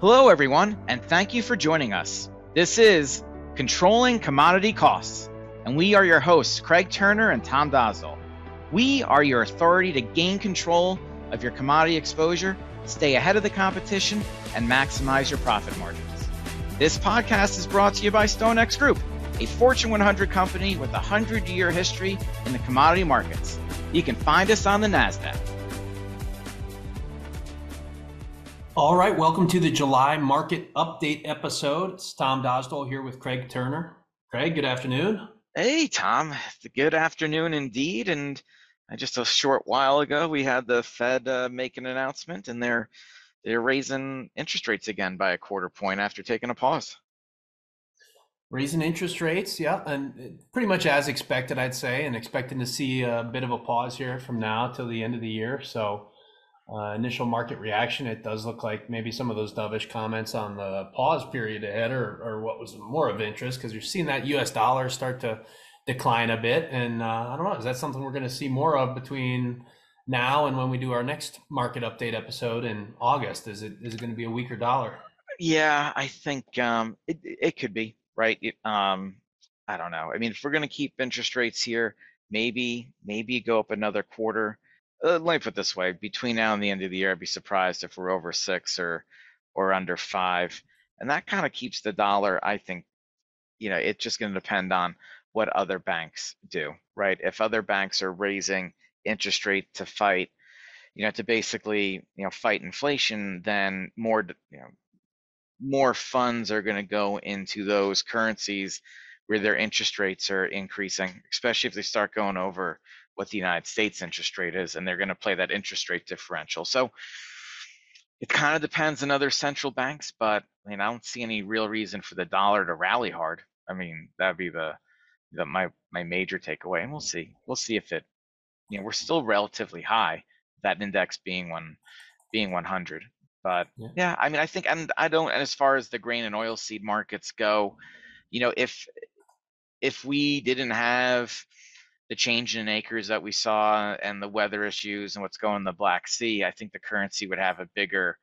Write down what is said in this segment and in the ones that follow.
Hello, everyone, and thank you for joining us. This is Controlling Commodity Costs, and we are your hosts, Craig Turner and Tom Dosdall. We are your authority to gain control of your commodity exposure, stay ahead of the competition, and maximize your profit margins. This podcast is brought to you by StoneX Group, a Fortune 100 company with a 100 year history in the commodity markets. You can find us on the NASDAQ. All right, welcome to the July market update episode. It's Tom Dosdall here with Craig Turner. Craig, good afternoon. Hey, Tom. Good afternoon indeed. And just a short while ago, we had the Fed uh, make an announcement, and they're they're raising interest rates again by a quarter point after taking a pause. Raising interest rates, yeah, and uh, pretty much as expected, I'd say, and expecting to see a bit of a pause here from now till the end of the year. So uh, initial market reaction, it does look like maybe some of those dovish comments on the pause period ahead or, or what was more of interest because you're seeing that US dollar start to decline a bit. And uh, I don't know, is that something we're going to see more of between now and when we do our next market update episode in August? Is it is it going to be a weaker dollar? Yeah, I think um, it, it could be, right? It, um, I don't know. I mean, if we're going to keep interest rates here, maybe maybe go up another quarter Uh, let me put this way: between now and the end of the year, I'd be surprised if we're over six or or under five, and that kind of keeps the dollar. I think, you know, it's just going to depend on what other banks do, right? If other banks are raising interest rate to fight, you know, to basically you know fight inflation, then more you know more funds are going to go into those currencies where their interest rates are increasing, especially if they start going over what the United States interest rate is, and they're going to play that interest rate differential. So it kind of depends on other central banks, but I mean, I don't see any real reason for the dollar to rally hard. I mean, that'd be the, the my my major takeaway, and we'll see. We'll see if it, you know, we're still relatively high. That index being one, being 100. But yeah. yeah, I mean, I think, and I don't. And as far as the grain and oil seed markets go, you know, if if we didn't have the change in acres that we saw and the weather issues and what's going in the Black Sea, I think the currency would have a bigger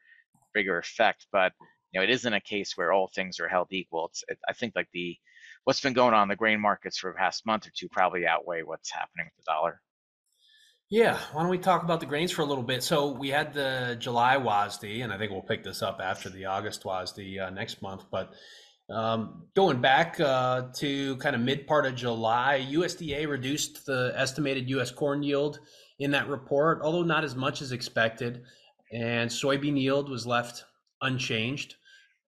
bigger effect. But you know, it isn't a case where all things are held equal. It's it, I think like the what's been going on in the grain markets for the past month or two probably outweigh what's happening with the dollar. Yeah, why don't we talk about the grains for a little bit? So we had the July WASDE, and I think we'll pick this up after the August WASDE uh, next month. But um, going back uh, to kind of mid part of July, USDA reduced the estimated U.S. corn yield in that report, although not as much as expected, and soybean yield was left unchanged.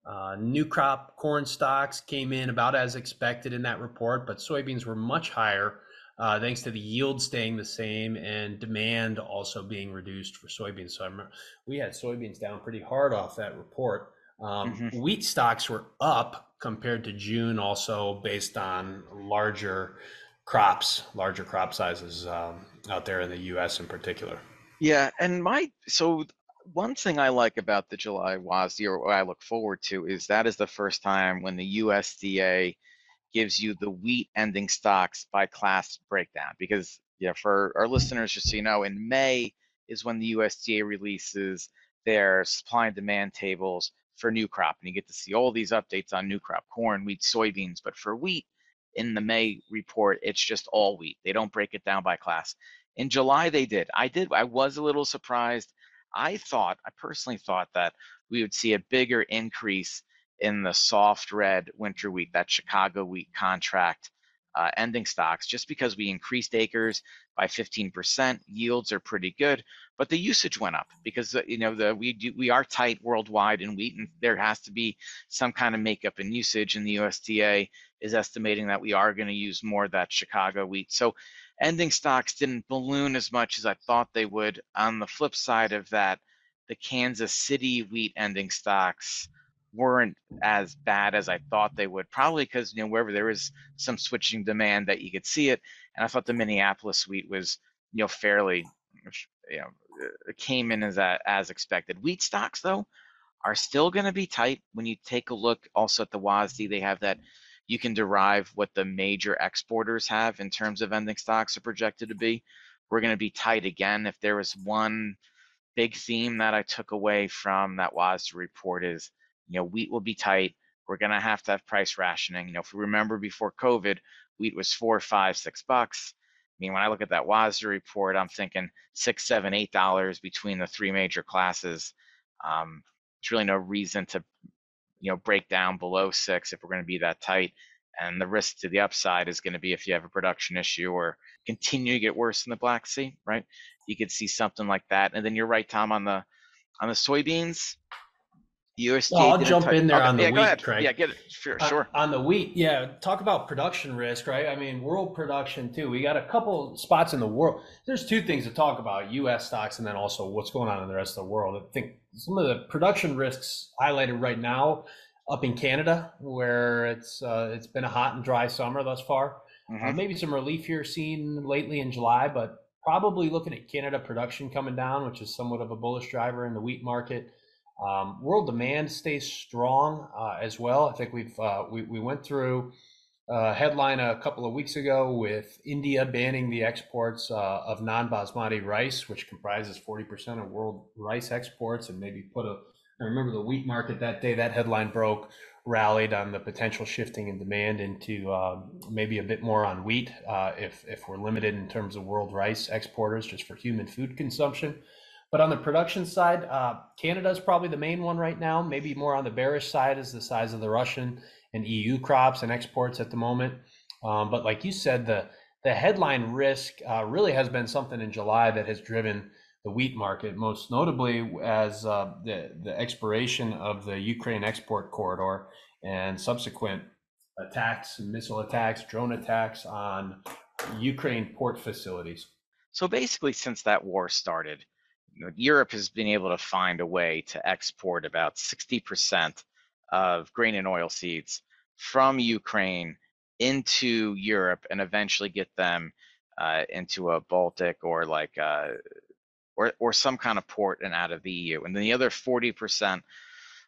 Uh, new crop corn stocks came in about as expected in that report, but soybeans were much higher uh, thanks to the yield staying the same and demand also being reduced for soybeans. So I remember we had soybeans down pretty hard off that report. Um, mm-hmm. Wheat stocks were up compared to June, also based on larger crops, larger crop sizes um, out there in the U.S. in particular. Yeah, and my so one thing I like about the July WASDE, or what I look forward to, is that is the first time when the USDA gives you the wheat ending stocks by class breakdown. Because yeah, for our listeners, just so you know, in May is when the USDA releases their supply and demand tables for new crop. And you get to see all these updates on new crop corn, wheat, soybeans. But for wheat, in the May report, it's just all wheat. They don't break it down by class. In July, they did. I did. I was a little surprised. I thought, I personally thought that we would see a bigger increase in the soft red winter wheat, that Chicago wheat contract uh, ending stocks, just because we increased acres by 15%. Yields are pretty good, but the usage went up because uh, you know the we do, we are tight worldwide in wheat, and there has to be some kind of makeup in usage. And the USDA is estimating that we are going to use more of that Chicago wheat. So ending stocks didn't balloon as much as I thought they would. On the flip side of that, the Kansas City wheat ending stocks weren't as bad as I thought they would. Probably because you know wherever there is some switching demand that you could see it, and I thought the Minneapolis wheat was you know fairly you know came in as as expected. Wheat stocks though are still going to be tight. When you take a look also at the WASDE, they have that you can derive what the major exporters have in terms of ending stocks are projected to be. We're going to be tight again. If there was one big theme that I took away from that WASDE report is You know, wheat will be tight. We're going to have to have price rationing. You know, if we remember before COVID, wheat was four, five, six bucks. I mean, when I look at that WASDE report, I'm thinking six, seven, eight dollars between the three major classes. Um, there's really no reason to, you know, break down below six if we're going to be that tight. And the risk to the upside is going to be if you have a production issue or continue to get worse in the Black Sea, right? You could see something like that. And then you're right, Tom, on the on the soybeans. USDA. I'll jump in there okay, on the yeah, wheat, Craig. Yeah, get it. Sure, sure. On, on the wheat, yeah. Talk about production risk, right? I mean, world production too. We got a couple spots in the world. There's two things to talk about: U.S. stocks, and then also what's going on in the rest of the world. I think some of the production risks highlighted right now up in Canada, where it's uh, it's been a hot and dry summer thus far. Mm-hmm. Uh, maybe some relief here seen lately in July, but probably looking at Canada production coming down, which is somewhat of a bullish driver in the wheat market. Um, world demand stays strong uh, as well. I think we've uh, we, we went through a headline a couple of weeks ago with India banning the exports uh, of non-basmati rice, which comprises 40% of world rice exports, and maybe put a. I remember the wheat market that day. That headline broke, rallied on the potential shifting in demand into um, maybe a bit more on wheat uh, if if we're limited in terms of world rice exporters just for human food consumption. But on the production side, uh, Canada is probably the main one right now. Maybe more on the bearish side is the size of the Russian and EU crops and exports at the moment. Um, but like you said, the the headline risk uh, really has been something in July that has driven the wheat market, most notably as uh, the the expiration of the Ukraine export corridor and subsequent attacks, missile attacks, drone attacks on Ukraine port facilities. So basically, since that war started, Europe has been able to find a way to export about 60% of grain and oil seeds from Ukraine into Europe and eventually get them uh, into a Baltic or like uh, or or some kind of port and out of the EU. And then the other 40%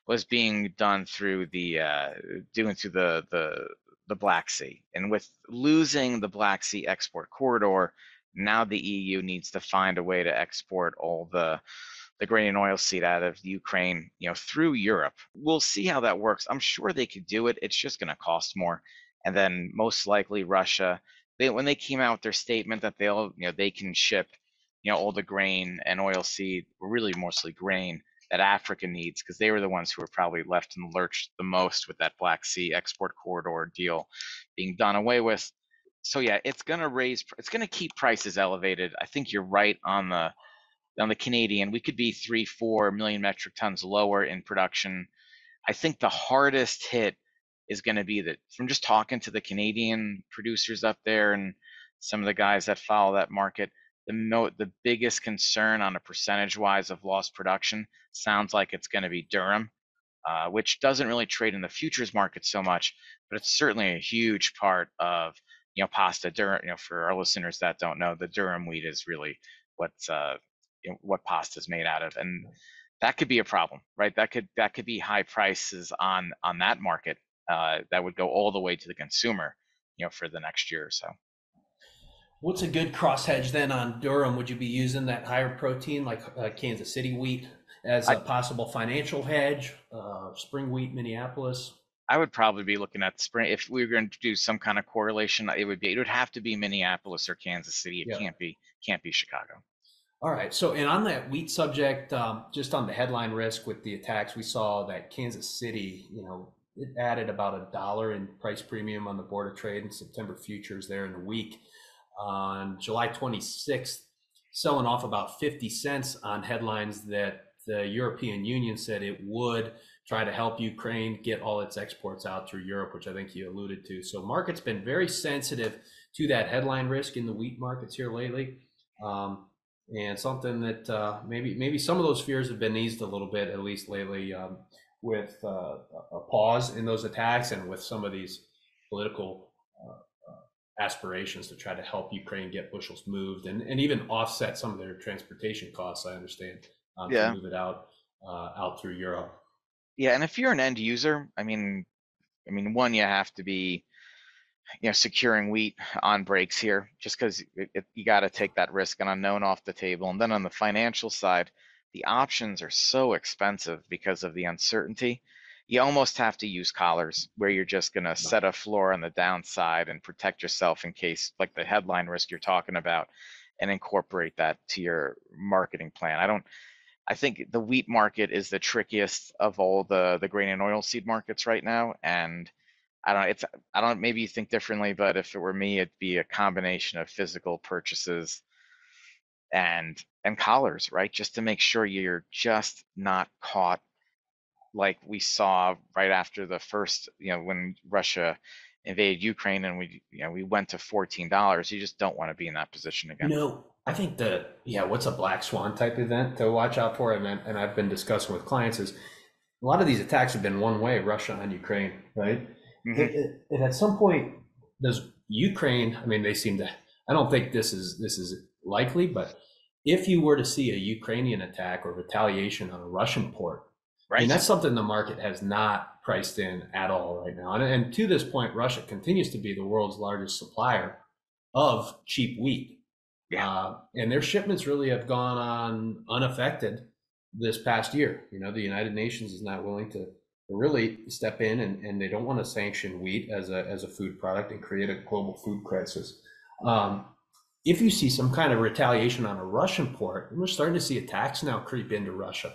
was being done through the uh, doing through the the the Black Sea. And with losing the Black Sea export corridor, now the EU needs to find a way to export all the the grain and oil seed out of Ukraine, you know, through Europe. We'll see how that works. I'm sure they could do it. It's just going to cost more. And then most likely Russia, they when they came out with their statement that they'll, you know, they can ship, you know, all the grain and oil seed, really mostly grain that Africa needs, because they were the ones who were probably left in the lurch the most with that Black Sea export corridor deal being done away with so yeah, it's gonna raise. It's gonna keep prices elevated. I think you're right on the on the Canadian. We could be three, four million metric tons lower in production. I think the hardest hit is going to be that from just talking to the Canadian producers up there and some of the guys that follow that market, the mo- the biggest concern on a percentage wise of lost production sounds like it's going to be durum, uh, which doesn't really trade in the futures market so much, but it's certainly a huge part of you know, pasta durum. You know, for our listeners that don't know, the durum wheat is really what's uh, you know, what pasta is made out of, and that could be a problem, right? That could that could be high prices on on that market uh, that would go all the way to the consumer, you know, for the next year or so. What's a good cross hedge then on durum? Would you be using that higher protein like uh, Kansas City wheat as a I, possible financial hedge? Uh, spring wheat, Minneapolis. I would probably be looking at spring if we were going to do some kind of correlation. It would be it would have to be Minneapolis or Kansas City. It yeah. can't be can't be Chicago. All right. So, and on that wheat subject, um, just on the headline risk with the attacks, we saw that Kansas City, you know, it added about a dollar in price premium on the Board of Trade and September futures there in the week. On July 26th, selling off about 50 cents on headlines that the European Union said it would try to help Ukraine get all its exports out through Europe, which I think you alluded to. So market's been very sensitive to that headline risk in the wheat markets here lately. Um, and something that uh, maybe maybe some of those fears have been eased a little bit, at least lately, um, with uh, a pause in those attacks and with some of these political uh, aspirations to try to help Ukraine get bushels moved and, and even offset some of their transportation costs. I understand um, yeah. to move it out uh, out through Europe. Yeah, and if you're an end user, I mean, I mean, one, you have to be, you know, securing wheat on breaks here, just because you got to take that risk and unknown off the table. And then on the financial side, the options are so expensive because of the uncertainty. you almost have to use collars where you're just going to set a floor on the downside and protect yourself in case like the headline risk you're talking about and incorporate that to your marketing plan. I don't I think the wheat market is the trickiest of all the the grain and oilseed markets right now and I don't it's I don't maybe you think differently but if it were me it'd be a combination of physical purchases and and collars, right? Just to make sure you're just not caught like we saw right after the first, you know, when Russia invaded Ukraine and we, you know, we went to fourteen dollars. You just don't want to be in that position again. Know, I think the yeah, what's a black swan type event to watch out for, and and I've been discussing with clients is a lot of these attacks have been one way, Russia and Ukraine, right? Mm-hmm. And at some point, does Ukraine? I mean, they seem to. I don't think this is this is likely, but if you were to see a Ukrainian attack or retaliation on a Russian port, right. and that's something the market has not priced in at all right now. And, and to this point, Russia continues to be the world's largest supplier of cheap wheat. Yeah. Uh, and their shipments really have gone on unaffected this past year. You know, the United Nations is not willing to really step in and, and they don't want to sanction wheat as a, as a food product and create a global food crisis. Um, if you see some kind of retaliation on a Russian port, we're starting to see attacks now creep into Russia,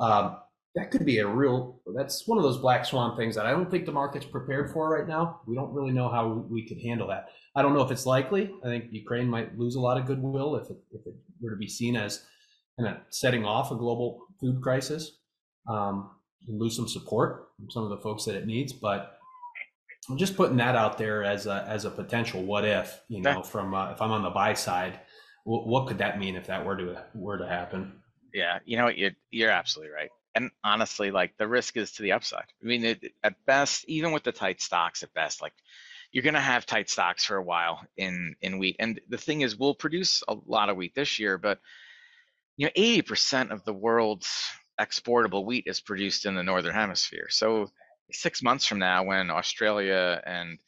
um, that could be a real. That's one of those black swan things that I don't think the market's prepared for right now. We don't really know how we could handle that. I don't know if it's likely. I think Ukraine might lose a lot of goodwill if it, if it were to be seen as kind of setting off a global food crisis, um, lose some support from some of the folks that it needs. But I'm just putting that out there as a as a potential what if, you know, from uh, if I'm on the buy side, what, what could that mean if that were to were to happen? Yeah, you know, you're you're absolutely right. And honestly, like the risk is to the upside. I mean, it, at best, even with the tight stocks, at best, like you're going to have tight stocks for a while in in wheat. And the thing is, we'll produce a lot of wheat this year, but you know, 80% of the world's exportable wheat is produced in the northern hemisphere. So six months from now, when Australia and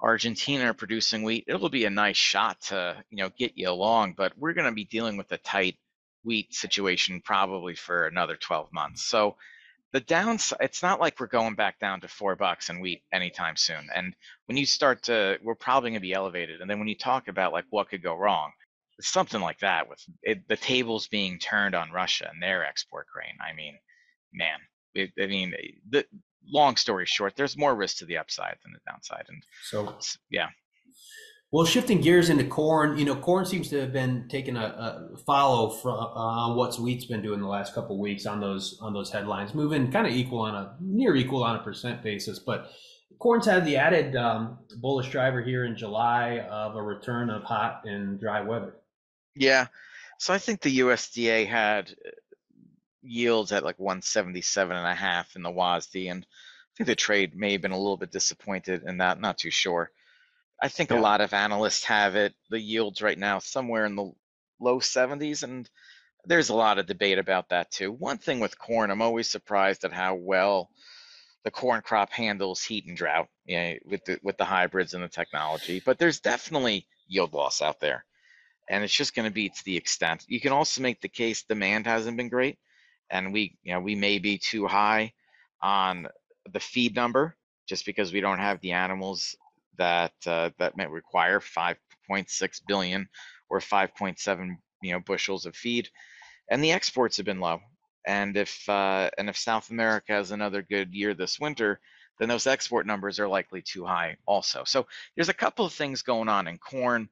Argentina are producing wheat, it'll be a nice shot to you know get you along. But we're going to be dealing with a tight wheat situation probably for another 12 months. So the downside, it's not like we're going back down to four bucks in wheat anytime soon. And when you start to, we're probably going to be elevated. And then when you talk about like what could go wrong, something like that with it, the tables being turned on Russia and their export grain. I mean, man, it, I mean, the long story short, there's more risk to the upside than the downside. And so, yeah. Well, shifting gears into corn, you know, corn seems to have been taking a, a follow from uh, what wheat's been doing the last couple weeks on those on those headlines, moving kind of equal on a near equal on a percent basis. But corn's had the added um, bullish driver here in July of a return of hot and dry weather. Yeah, so I think the USDA had yields at like 177 and a half in the WASDE, and I think the trade may have been a little bit disappointed in that. Not too sure. I think yeah. a lot of analysts have it the yields right now somewhere in the low 70s, and there's a lot of debate about that too. One thing with corn, I'm always surprised at how well the corn crop handles heat and drought you know, with the with the hybrids and the technology. But there's definitely yield loss out there, and it's just going to be to the extent. You can also make the case demand hasn't been great and we you know we may be too high on the feed number just because we don't have the animals that uh, that may require 5.6 billion or 5.7 you know bushels of feed. And the exports have been low. And if uh, and if South America has another good year this winter then those export numbers are likely too high also. So there's a couple of things going on in corn.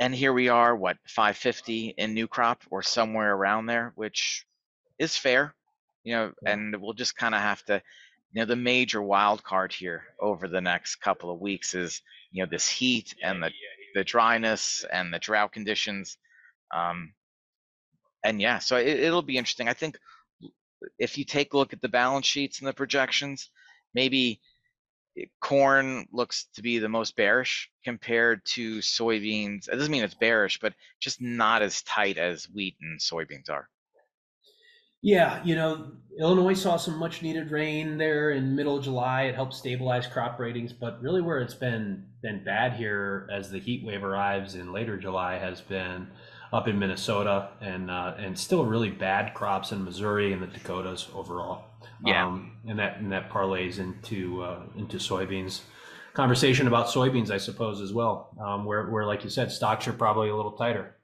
And here we are what 550 in new crop or somewhere around there which is fair, you know, and we'll just kind of have to, you know, the major wild card here over the next couple of weeks is, you know, this heat and the the dryness and the drought conditions. Um, and yeah, so it, it'll be interesting. I think if you take a look at the balance sheets and the projections, maybe corn looks to be the most bearish compared to soybeans. It doesn't mean it's bearish, but just not as tight as wheat and soybeans are. Yeah, you know, Illinois saw some much needed rain there in middle of July. It helped stabilize crop ratings, but really where it's been been bad here as the heat wave arrives in later July has been up in Minnesota and uh, and still really bad crops in Missouri and the Dakotas overall. Yeah. Um, and that and that parlays into uh, into soybeans. Conversation about soybeans, I suppose, as well. Um, where where like you said, stocks are probably a little tighter.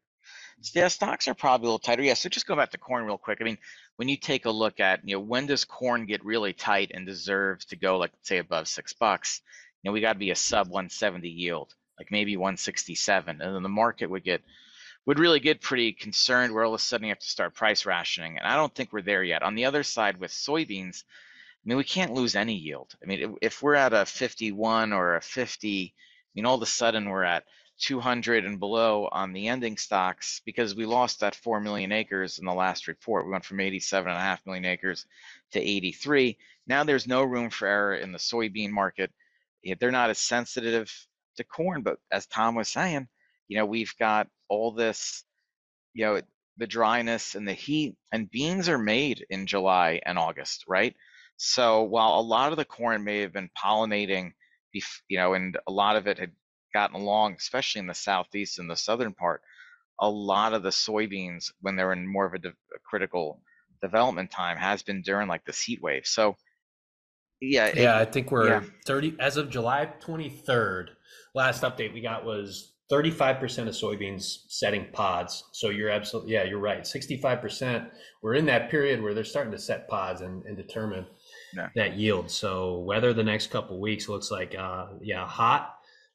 Yeah, stocks are probably a little tighter. Yeah, so just go back to corn real quick. I mean, when you take a look at, you know, when does corn get really tight and deserves to go like say above six bucks? You know, we got to be a sub 170 yield, like maybe 167, and then the market would get would really get pretty concerned where all of a sudden you have to start price rationing. And I don't think we're there yet. On the other side with soybeans, I mean, we can't lose any yield. I mean, if we're at a 51 or a 50, I mean, all of a sudden we're at 200 and below on the ending stocks because we lost that 4 million acres in the last report. We went from 87.5 million acres to 83. Now there's no room for error in the soybean market. They're not as sensitive to corn, but as Tom was saying, you know, we've got all this, you know, the dryness and the heat, and beans are made in July and August, right? So while a lot of the corn may have been pollinating, you know, and a lot of it had gotten along, especially in the southeast and the southern part, a lot of the soybeans, when they're in more of a, de- a critical development time, has been during like this heat wave. So yeah, yeah, it, I think we're yeah. 30 as of July 23rd. Last update we got was 35% of soybeans setting pods. So you're absolutely, yeah, you're right. 65%, we're in that period where they're starting to set pods and, and determine yeah. that yield. So weather the next couple weeks looks like, uh, yeah, hot,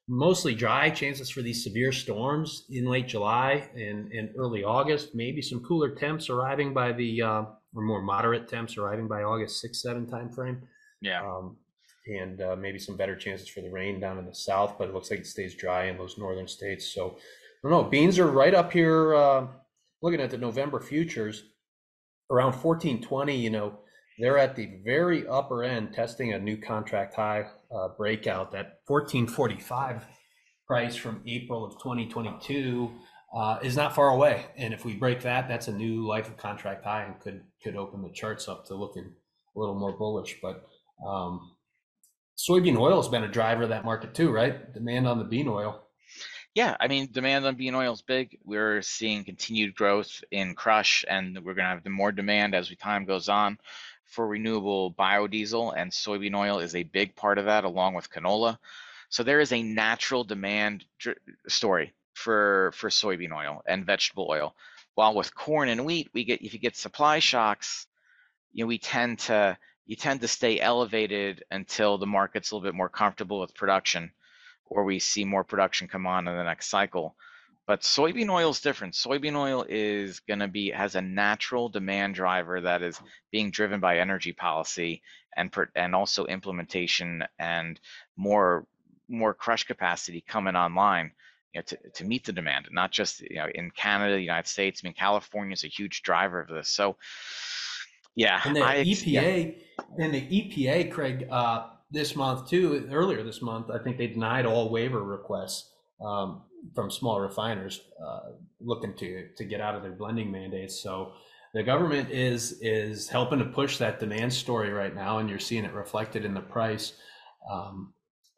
mostly dry, chances for these severe storms in late July and, and early August, maybe some cooler temps arriving by the, uh, or more moderate temps arriving by August 6, 7 timeframe. Yeah. Um, and uh, maybe some better chances for the rain down in the south, but it looks like it stays dry in those northern states. So I don't know. Beans are right up here. Uh, looking at the November futures, around 1420. You know, they're at the very upper end, testing a new contract high uh, breakout. That 1445 price from April of 2022 uh, is not far away. And if we break that, that's a new life of contract high and could could open the charts up to looking a little more bullish. But um, soybean oil has been a driver of that market too, right? Demand on the bean oil. Yeah, I mean, demand on bean oil is big. We're seeing continued growth in crush, and we're going to have more demand as time goes on for renewable biodiesel, and soybean oil is a big part of that, along with canola. So there is a natural demand story for for soybean oil and vegetable oil. While with corn and wheat, we get if you get supply shocks, you know, we tend to you tend to stay elevated until the market's a little bit more comfortable with production or we see more production come on in the next cycle. But soybean oil is different. Soybean oil is going to be has a natural demand driver that is being driven by energy policy and and also implementation and more more crush capacity coming online you know, to, to meet the demand, not just you know in Canada, the United States. I mean, California is a huge driver of this. So yeah, and the I, EPA yeah. and the EPA, Craig, uh, this month too. Earlier this month, I think they denied all waiver requests um, from small refiners uh, looking to to get out of their blending mandates. So the government is is helping to push that demand story right now, and you're seeing it reflected in the price. Um,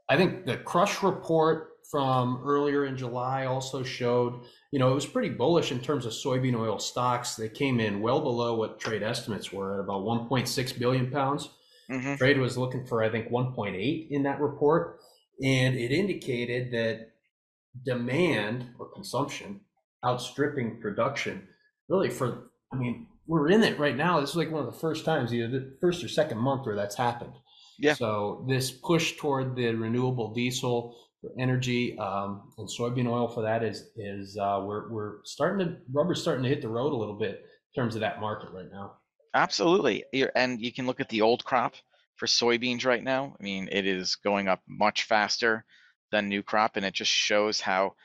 I think the crush report from earlier in July also showed, you know, it was pretty bullish in terms of soybean oil stocks. They came in well below what trade estimates were at about 1.6 billion pounds. Mm-hmm. Trade was looking for, I think, 1.8 in that report. And it indicated that demand or consumption outstripping production really for, I mean, we're in it right now. This is like one of the first times, either the first or second month where that's happened. Yeah. So this push toward the renewable diesel for energy um, and soybean oil for that is is uh, we're we're starting to rubber's starting to hit the road a little bit in terms of that market right now. Absolutely, and you can look at the old crop for soybeans right now. I mean, it is going up much faster than new crop, and it just shows how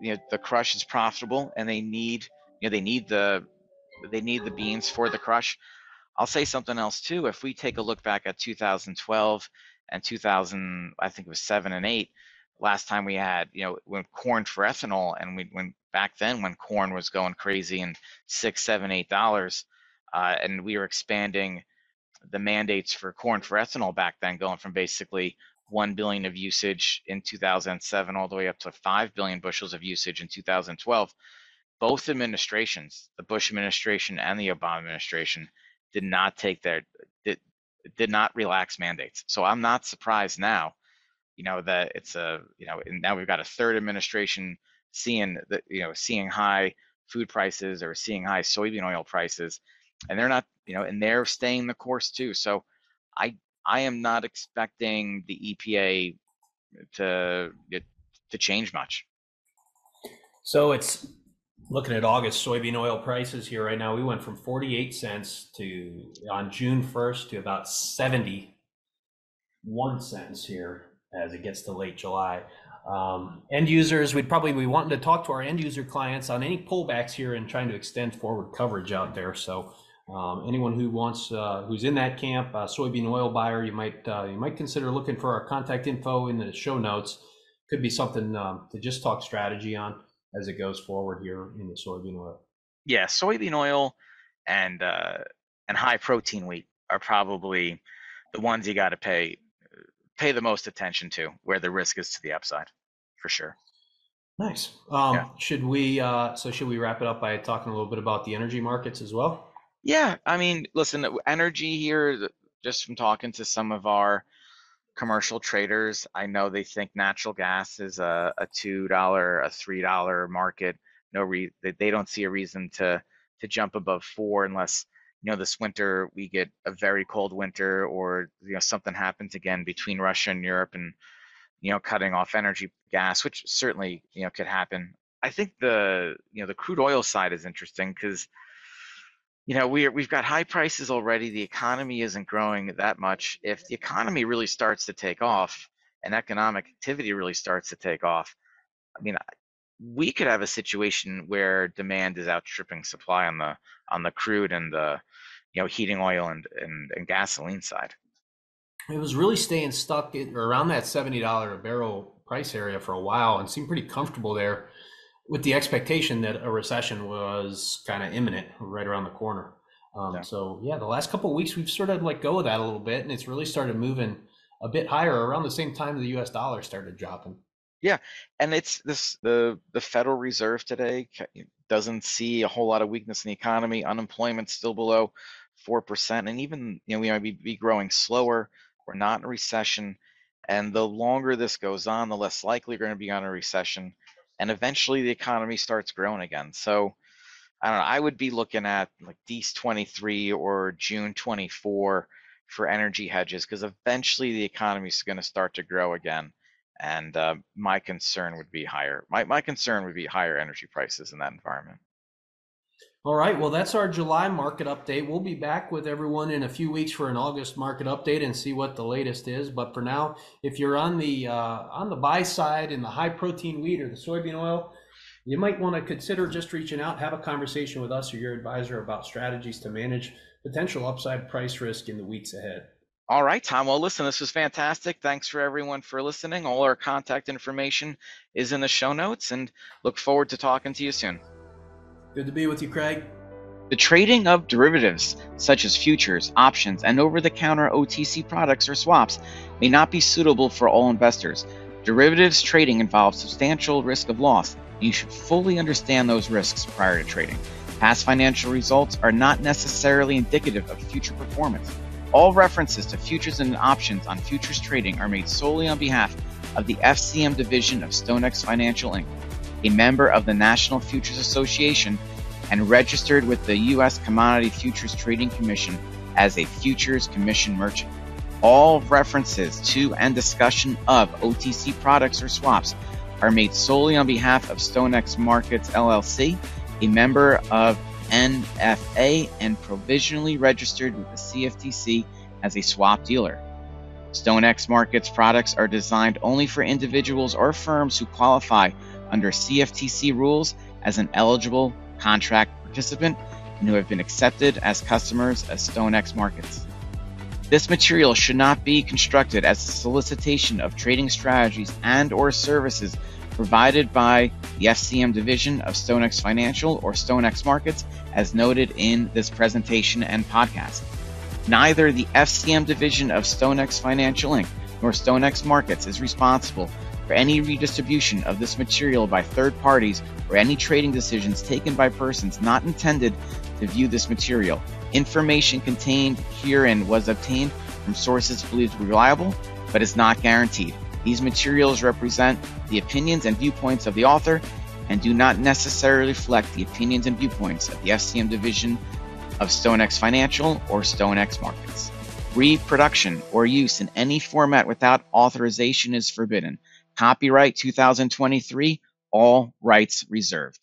you know the crush is profitable, and they need you know they need the they need the beans for the crush. I'll say something else too. If we take a look back at 2012 and 2000, I think it was seven and eight, last time we had, you know, when corn for ethanol, and we when back then when corn was going crazy and six, seven, eight dollars, uh, and we were expanding the mandates for corn for ethanol back then, going from basically one billion of usage in 2007 all the way up to five billion bushels of usage in 2012. Both administrations, the Bush administration and the Obama administration, did not take their did, did not relax mandates. So I'm not surprised now, you know, that it's a, you know, and now we've got a third administration seeing that, you know, seeing high food prices or seeing high soybean oil prices, and they're not, you know, and they're staying the course too. So I I am not expecting the EPA to to change much. So it's looking at August soybean oil prices here right now. We went from 48 cents to on June 1st to about 71 cents here as it gets to late July. Um, end users, we'd probably be wanting to talk to our end user clients on any pullbacks here and trying to extend forward coverage out there. So um, anyone who wants, uh, who's in that camp, uh, soybean oil buyer, you might uh, you might consider looking for our contact info in the show notes. Could be something um, to just talk strategy on as it goes forward here in the soybean oil. Yeah, soybean oil and uh, and high protein wheat are probably the ones you got to pay pay the most attention to, where the risk is to the upside, for sure. Nice. Um, yeah. Should we? Uh, so should we wrap it up by talking a little bit about the energy markets as well? Yeah, I mean, listen, energy here, just from talking to some of our commercial traders, I know they think natural gas is a, a two dollar, a three dollar market. No re they, don't see a reason to to jump above four unless you know this winter we get a very cold winter or you know something happens again between Russia and Europe and you know cutting off energy gas, which certainly you know could happen. I think the you know the crude oil side is interesting because you know we're we've got high prices already the economy isn't growing that much. If the economy really starts to take off and economic activity really starts to take off i mean we could have a situation where demand is outstripping supply on the on the crude and the you know heating oil and and, and gasoline side. It was really staying stuck around that $70 a barrel price area for a while and seemed pretty comfortable there with the expectation that a recession was kind of imminent right around the corner. Um, yeah. So yeah, the last couple of weeks we've sort of let go of that a little bit, and it's really started moving a bit higher around the same time the U.S. dollar started dropping. Yeah, and it's this the the Federal Reserve today doesn't see a whole lot of weakness in the economy. Unemployment's still below four percent, and even you know we might be, be growing slower. We're not in a recession, and the longer this goes on, the less likely we're going to be on a recession and eventually the economy starts growing again. So I don't know. I would be looking at like DEES 23 or June 24 for energy hedges because eventually the economy is going to start to grow again. And uh, my concern would be higher. My, my concern would be higher energy prices in that environment. All right. Well, that's our July market update. We'll be back with everyone in a few weeks for an August market update and see what the latest is. But for now, if you're on the uh, on the buy side in the high protein wheat or the soybean oil, you might want to consider just reaching out, have a conversation with us or your advisor about strategies to manage potential upside price risk in the weeks ahead. All right, Tom. Well, listen, this was fantastic. Thanks for everyone for listening. All our contact information is in the show notes, and look forward to talking to you soon. Good to be with you, Craig. The trading of derivatives, such as futures, options, and over the counter OTC products or swaps, may not be suitable for all investors. Derivatives trading involves substantial risk of loss, and you should fully understand those risks prior to trading. Past financial results are not necessarily indicative of future performance. All references to futures and options on futures trading are made solely on behalf of the FCM division of StoneX Financial Inc a member of the National Futures Association, and registered with the U.S. Commodity Futures Trading Commission as a Futures Commission merchant. All references to and discussion of OTC products or swaps are made solely on behalf of StoneX Markets LLC, a member of NFA and provisionally registered with the CFTC as a swap dealer. StoneX Markets products are designed only for individuals or firms who qualify under CFTC rules as an eligible contract participant and who have been accepted as customers of StoneX Markets. This material should not be constructed as a solicitation of trading strategies and or services provided by the FCM division of StoneX Financial or StoneX Markets as noted in this presentation and podcast. Neither the FCM division of StoneX Financial Inc. nor StoneX Markets is responsible for any redistribution of this material by third parties or any trading decisions taken by persons not intended to view this material. Information contained herein was obtained from sources believed to be reliable, but is not guaranteed. These materials represent the opinions and viewpoints of the author and do not necessarily reflect the opinions and viewpoints of the FCM division of StoneX Financial or StoneX Markets. Reproduction or use in any format without authorization is forbidden. Copyright 2023, all rights reserved.